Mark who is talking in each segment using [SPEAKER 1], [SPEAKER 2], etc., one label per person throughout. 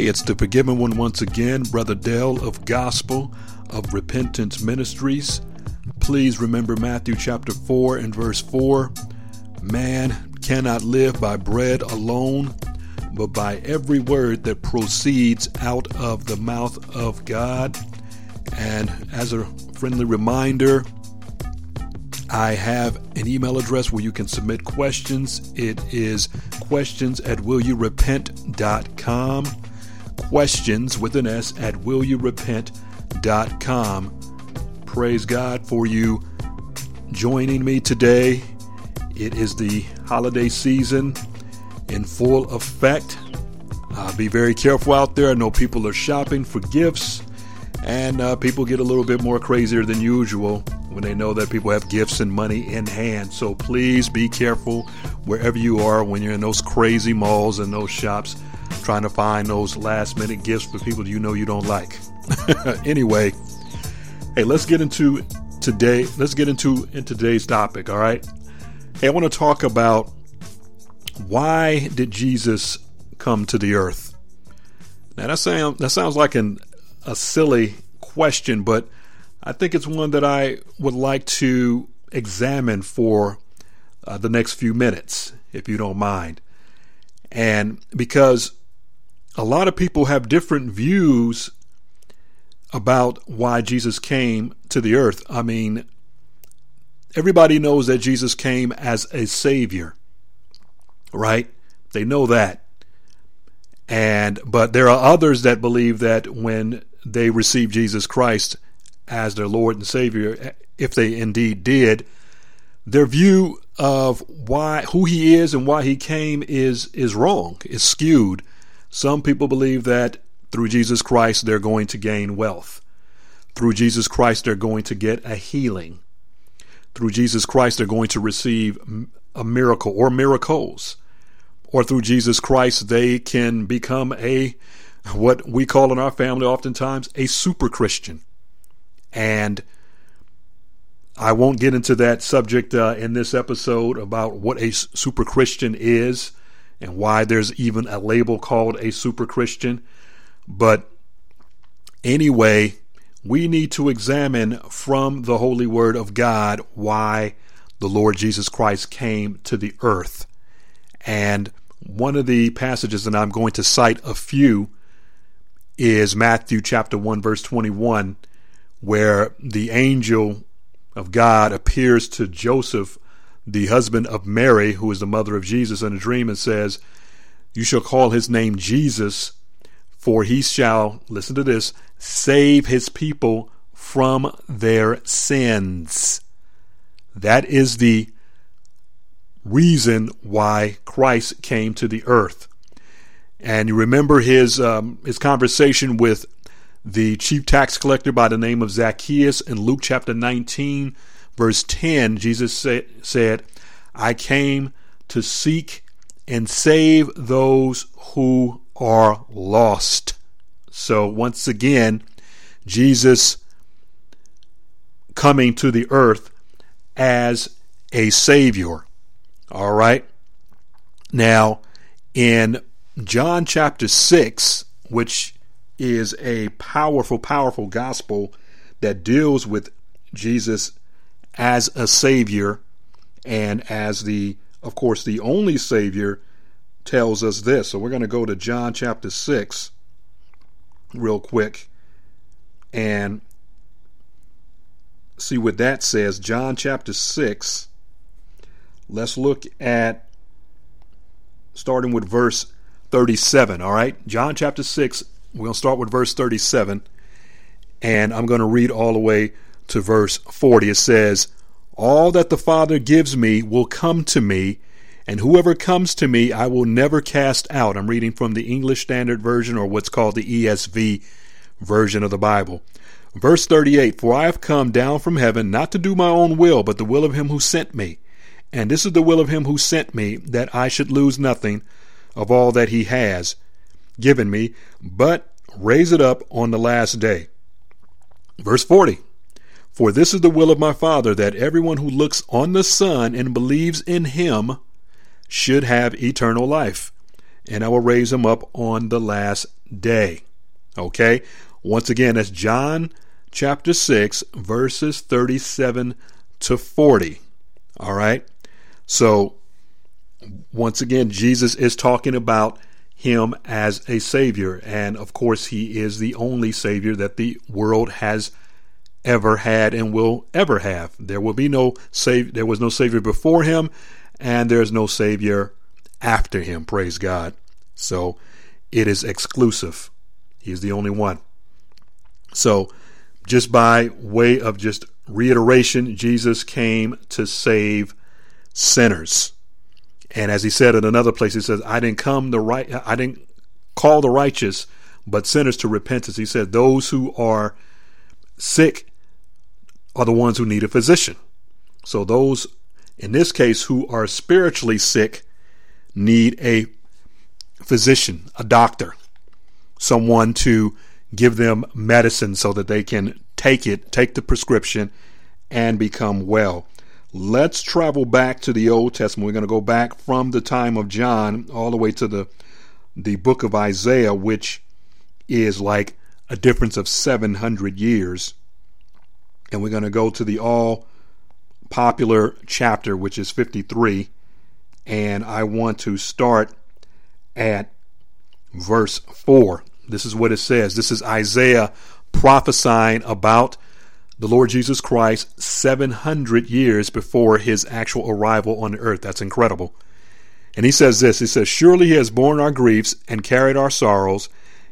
[SPEAKER 1] Hey, it's the Forgiven One once again, Brother Dale of Gospel of Repentance Ministries. Please remember Matthew chapter 4 and verse 4. Man cannot live by bread alone, but by every word that proceeds out of the mouth of God. And as a friendly reminder, I have an email address where you can submit questions. It is questions at willyourepent.com. Questions with an S at willyourepent.com. Praise God for you joining me today. It is the holiday season in full effect. Uh, be very careful out there. I know people are shopping for gifts, and uh, people get a little bit more crazier than usual when they know that people have gifts and money in hand. So please be careful wherever you are when you're in those crazy malls and those shops trying to find those last minute gifts for people you know you don't like. anyway, hey, let's get into today. Let's get into in today's topic, all right? Hey, I want to talk about why did Jesus come to the earth? Now that sounds that sounds like an a silly question, but I think it's one that I would like to examine for uh, the next few minutes, if you don't mind. And because a lot of people have different views about why Jesus came to the earth. I mean, everybody knows that Jesus came as a savior, right? They know that. And but there are others that believe that when they receive Jesus Christ, as their Lord and Savior, if they indeed did, their view of why who he is and why he came is is wrong, is skewed. Some people believe that through Jesus Christ they're going to gain wealth. Through Jesus Christ they're going to get a healing. Through Jesus Christ they're going to receive a miracle or miracles. Or through Jesus Christ they can become a what we call in our family oftentimes a super Christian and I won't get into that subject uh, in this episode about what a super Christian is and why there's even a label called a super Christian. But anyway, we need to examine from the Holy Word of God why the Lord Jesus Christ came to the earth. And one of the passages, and I'm going to cite a few, is Matthew chapter 1, verse 21 where the angel of God appears to Joseph, the husband of Mary, who is the mother of Jesus, in a dream and says, You shall call his name Jesus, for he shall, listen to this, save his people from their sins. That is the reason why Christ came to the earth. And you remember his um, his conversation with the chief tax collector by the name of Zacchaeus in Luke chapter 19, verse 10, Jesus say, said, I came to seek and save those who are lost. So, once again, Jesus coming to the earth as a Savior. All right. Now, in John chapter 6, which is a powerful, powerful gospel that deals with Jesus as a Savior and as the, of course, the only Savior tells us this. So we're going to go to John chapter 6 real quick and see what that says. John chapter 6. Let's look at starting with verse 37. All right. John chapter 6, we're going to start with verse 37, and I'm going to read all the way to verse 40. It says, All that the Father gives me will come to me, and whoever comes to me I will never cast out. I'm reading from the English Standard Version, or what's called the ESV version of the Bible. Verse 38 For I have come down from heaven not to do my own will, but the will of him who sent me. And this is the will of him who sent me, that I should lose nothing of all that he has given me, but raise it up on the last day. Verse 40 For this is the will of my Father, that everyone who looks on the Son and believes in him should have eternal life, and I will raise him up on the last day. Okay? Once again, that's John chapter 6, verses 37 to 40. All right? So, once again, Jesus is talking about him as a savior. And of course, he is the only savior that the world has ever had and will ever have. There will be no save there was no savior before him and there's no savior after him, praise God. So it is exclusive. He is the only one. So just by way of just reiteration, Jesus came to save sinners. And as he said in another place, he says, I didn't come the right I didn't call the righteous, but sinners to repentance. He said, Those who are sick are the ones who need a physician. So those in this case who are spiritually sick need a physician, a doctor, someone to give them medicine so that they can take it, take the prescription, and become well. Let's travel back to the Old Testament. We're going to go back from the time of John all the way to the the book of Isaiah, which is like a difference of 700 years. And we're going to go to the all popular chapter, which is 53. And I want to start at verse 4. This is what it says. This is Isaiah prophesying about the Lord Jesus Christ 700 years before his actual arrival on earth. That's incredible. And he says this He says, Surely he has borne our griefs and carried our sorrows,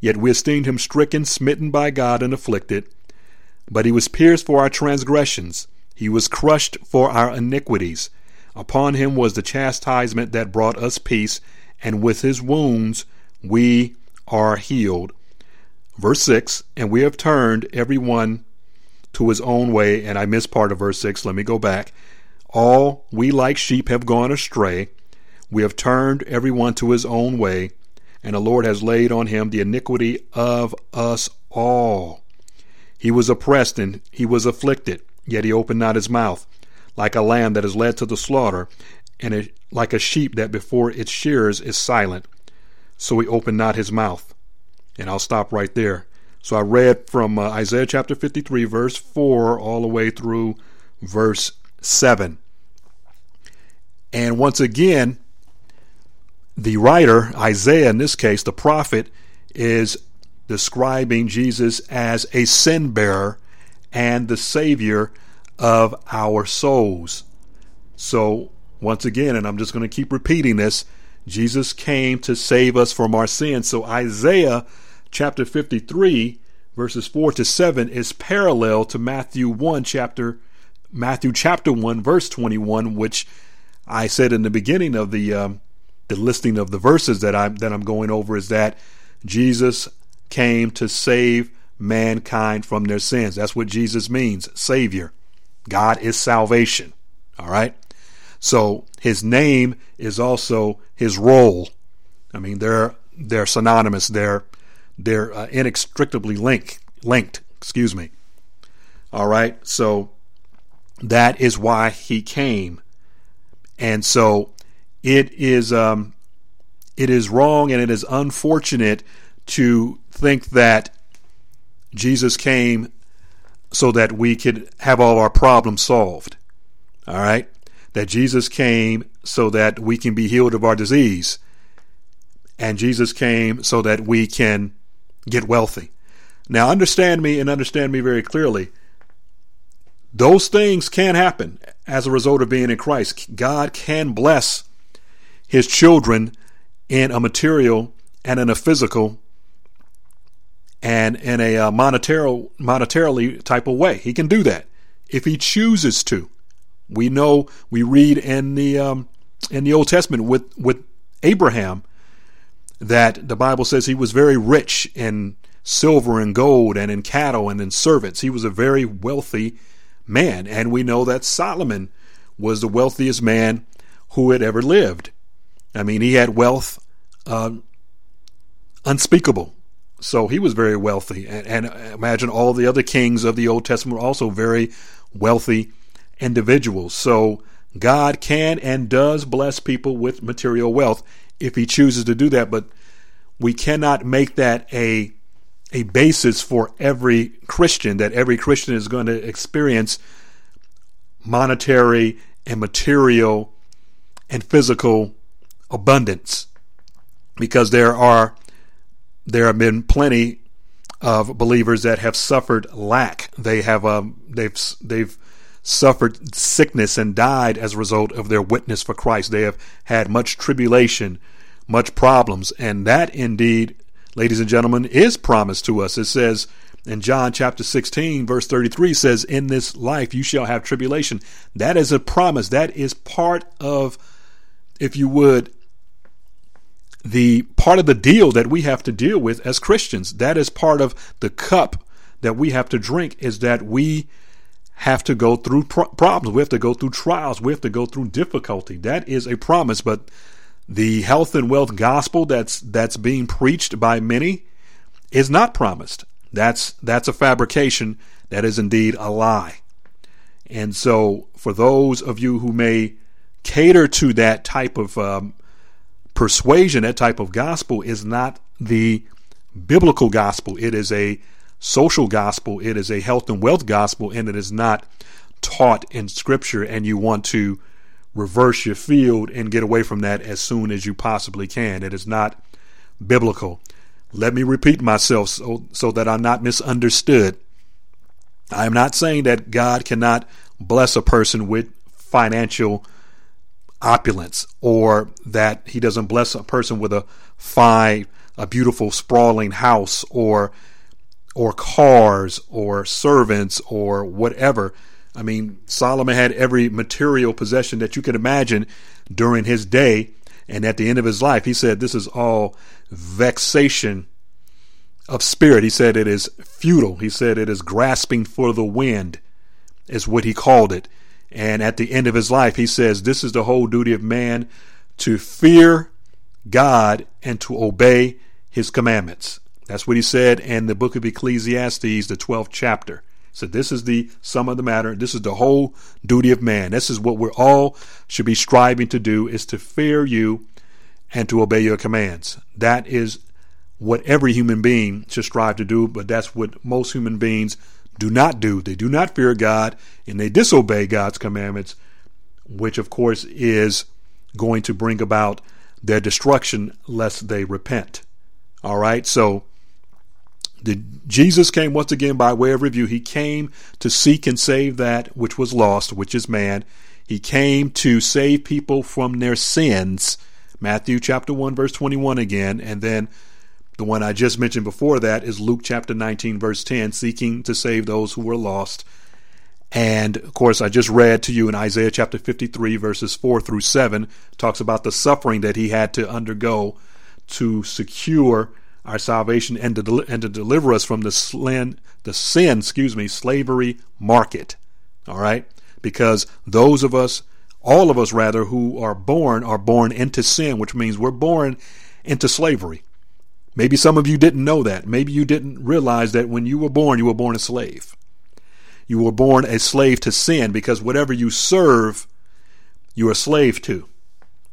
[SPEAKER 1] yet we esteemed him stricken, smitten by God, and afflicted. But he was pierced for our transgressions, he was crushed for our iniquities. Upon him was the chastisement that brought us peace, and with his wounds we are healed. Verse 6 And we have turned every one to his own way. And I missed part of verse 6. Let me go back. All we like sheep have gone astray. We have turned every one to his own way. And the Lord has laid on him the iniquity of us all. He was oppressed and he was afflicted, yet he opened not his mouth. Like a lamb that is led to the slaughter, and a, like a sheep that before its shearers is silent, so he opened not his mouth. And I'll stop right there. So I read from uh, Isaiah chapter 53, verse 4, all the way through verse 7. And once again, the writer, Isaiah in this case, the prophet, is describing Jesus as a sin bearer and the Savior of our souls. So, once again, and I'm just going to keep repeating this, Jesus came to save us from our sins. So, Isaiah chapter 53 verses 4 to 7 is parallel to Matthew 1 chapter Matthew chapter 1 verse 21 which I said in the beginning of the um, the listing of the verses that I'm that I'm going over is that Jesus came to save mankind from their sins. That's what Jesus means, savior. God is salvation. All right? So his name is also his role. I mean, they're they're synonymous. They're they're uh, inextricably linked. Linked, excuse me. All right, so that is why he came, and so it is um, it is wrong and it is unfortunate to think that Jesus came so that we could have all our problems solved. All right, that Jesus came so that we can be healed of our disease, and Jesus came so that we can get wealthy. Now, understand me and understand me very clearly. Those things can happen as a result of being in Christ. God can bless his children in a material and in a physical and in a uh, monetarily type of way. He can do that if he chooses to. We know we read in the um, in the Old Testament with with Abraham that the Bible says he was very rich in silver and gold and in cattle and in servants. He was a very wealthy man. And we know that Solomon was the wealthiest man who had ever lived. I mean, he had wealth uh, unspeakable. So he was very wealthy. And, and imagine all the other kings of the Old Testament were also very wealthy individuals. So God can and does bless people with material wealth if he chooses to do that, but we cannot make that a a basis for every Christian that every Christian is going to experience monetary and material and physical abundance because there are there have been plenty of believers that have suffered lack they have um, they've they've suffered sickness and died as a result of their witness for Christ they have had much tribulation much problems and that indeed ladies and gentlemen is promised to us it says in John chapter 16, verse 33 says, In this life you shall have tribulation. That is a promise. That is part of, if you would, the part of the deal that we have to deal with as Christians. That is part of the cup that we have to drink, is that we have to go through problems. We have to go through trials. We have to go through difficulty. That is a promise. But the health and wealth gospel that's that's being preached by many is not promised. That's that's a fabrication. That is indeed a lie. And so, for those of you who may cater to that type of um, persuasion, that type of gospel is not the biblical gospel. It is a social gospel. It is a health and wealth gospel, and it is not taught in Scripture. And you want to reverse your field and get away from that as soon as you possibly can. It is not biblical. Let me repeat myself so, so that I'm not misunderstood. I am not saying that God cannot bless a person with financial opulence or that he doesn't bless a person with a fine, a beautiful sprawling house or or cars or servants or whatever. I mean, Solomon had every material possession that you could imagine during his day. And at the end of his life, he said, This is all vexation of spirit. He said it is futile. He said it is grasping for the wind, is what he called it. And at the end of his life, he says, This is the whole duty of man to fear God and to obey his commandments. That's what he said in the book of Ecclesiastes, the 12th chapter. So this is the sum of the matter. This is the whole duty of man. This is what we're all should be striving to do is to fear you and to obey your commands. That is what every human being should strive to do, but that's what most human beings do not do. They do not fear God and they disobey God's commandments, which of course is going to bring about their destruction lest they repent. All right, so the, Jesus came once again by way of review. He came to seek and save that which was lost, which is man. He came to save people from their sins. Matthew chapter 1, verse 21 again. And then the one I just mentioned before that is Luke chapter 19, verse 10, seeking to save those who were lost. And of course, I just read to you in Isaiah chapter 53, verses 4 through 7, talks about the suffering that he had to undergo to secure our salvation and to, del- and to deliver us from the, slen- the sin, excuse me, slavery market. All right? Because those of us, all of us rather, who are born, are born into sin, which means we're born into slavery. Maybe some of you didn't know that. Maybe you didn't realize that when you were born, you were born a slave. You were born a slave to sin because whatever you serve, you're a slave to.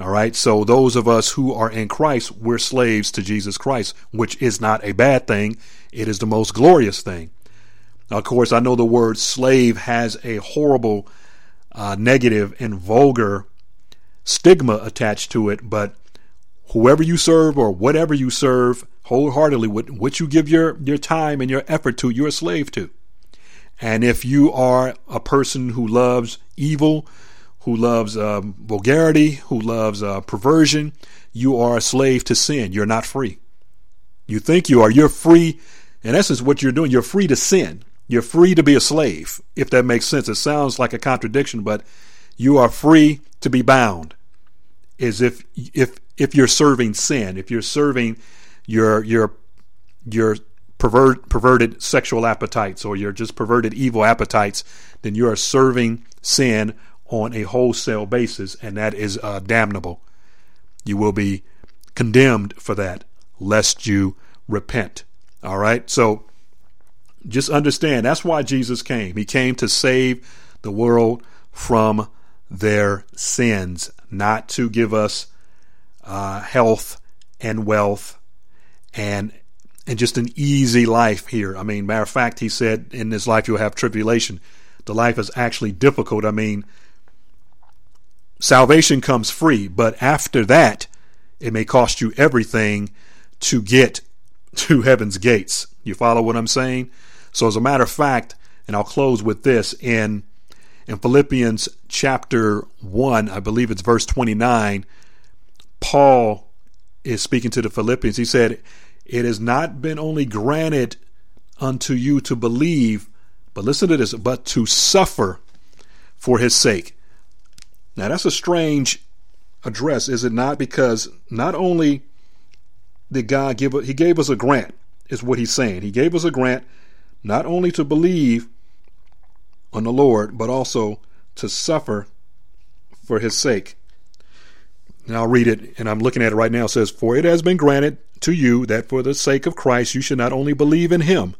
[SPEAKER 1] All right. So those of us who are in Christ, we're slaves to Jesus Christ, which is not a bad thing. It is the most glorious thing. Of course, I know the word slave has a horrible, uh, negative, and vulgar stigma attached to it, but whoever you serve or whatever you serve wholeheartedly, what, what you give your, your time and your effort to, you're a slave to. And if you are a person who loves evil, who loves um, vulgarity, who loves uh, perversion, you are a slave to sin. You're not free. You think you are. You're free. In essence, what you're doing, you're free to sin. You're free to be a slave, if that makes sense. It sounds like a contradiction, but you are free to be bound. As if if if you're serving sin, if you're serving your your your pervert, perverted sexual appetites or your just perverted evil appetites, then you are serving sin on a wholesale basis, and that is uh, damnable. You will be condemned for that, lest you repent. All right, so just understand that's why Jesus came. He came to save the world from their sins, not to give us uh, health and wealth and and just an easy life here. I mean, matter of fact, he said in this life you'll have tribulation. The life is actually difficult. I mean, salvation comes free, but after that, it may cost you everything to get to heaven's gates. You follow what I'm saying? So, as a matter of fact, and I'll close with this in in Philippians chapter 1, I believe it's verse 29, Paul is speaking to the Philippians. He said, It has not been only granted unto you to believe, but listen to this, but to suffer for his sake. Now, that's a strange address, is it not? Because not only did God give, he gave us a grant, is what he's saying. He gave us a grant not only to believe, on the Lord, but also to suffer for his sake. And I'll read it, and I'm looking at it right now. It says, For it has been granted to you that for the sake of Christ you should not only believe in him,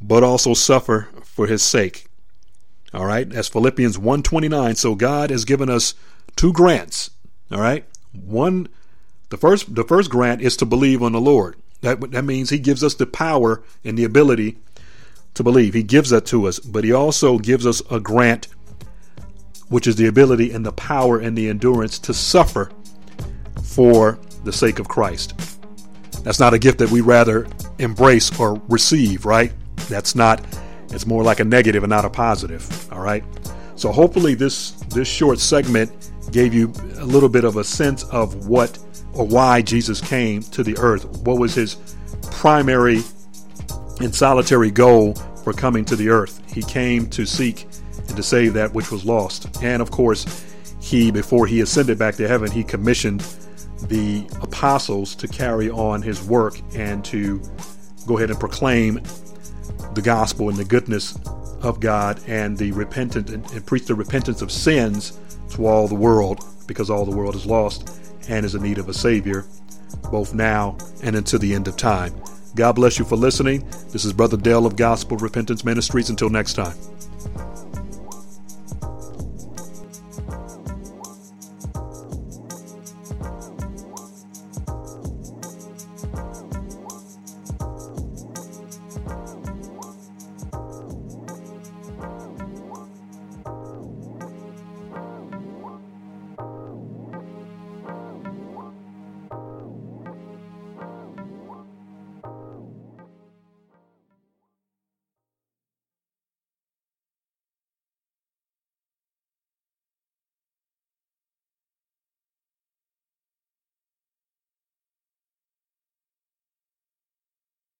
[SPEAKER 1] but also suffer for his sake. All right, that's Philippians 129. So God has given us two grants. All right. One the first the first grant is to believe on the Lord. That that means he gives us the power and the ability to believe. He gives that to us, but He also gives us a grant, which is the ability and the power and the endurance to suffer for the sake of Christ. That's not a gift that we rather embrace or receive, right? That's not, it's more like a negative and not a positive, all right? So hopefully this this short segment gave you a little bit of a sense of what or why Jesus came to the earth. What was his primary and solitary goal for coming to the earth. He came to seek and to save that which was lost. And of course, he, before he ascended back to heaven, he commissioned the apostles to carry on his work and to go ahead and proclaim the gospel and the goodness of God and the repentant and, and preach the repentance of sins to all the world because all the world is lost and is in need of a savior both now and until the end of time. God bless you for listening. This is Brother Dale of Gospel Repentance Ministries. Until next time.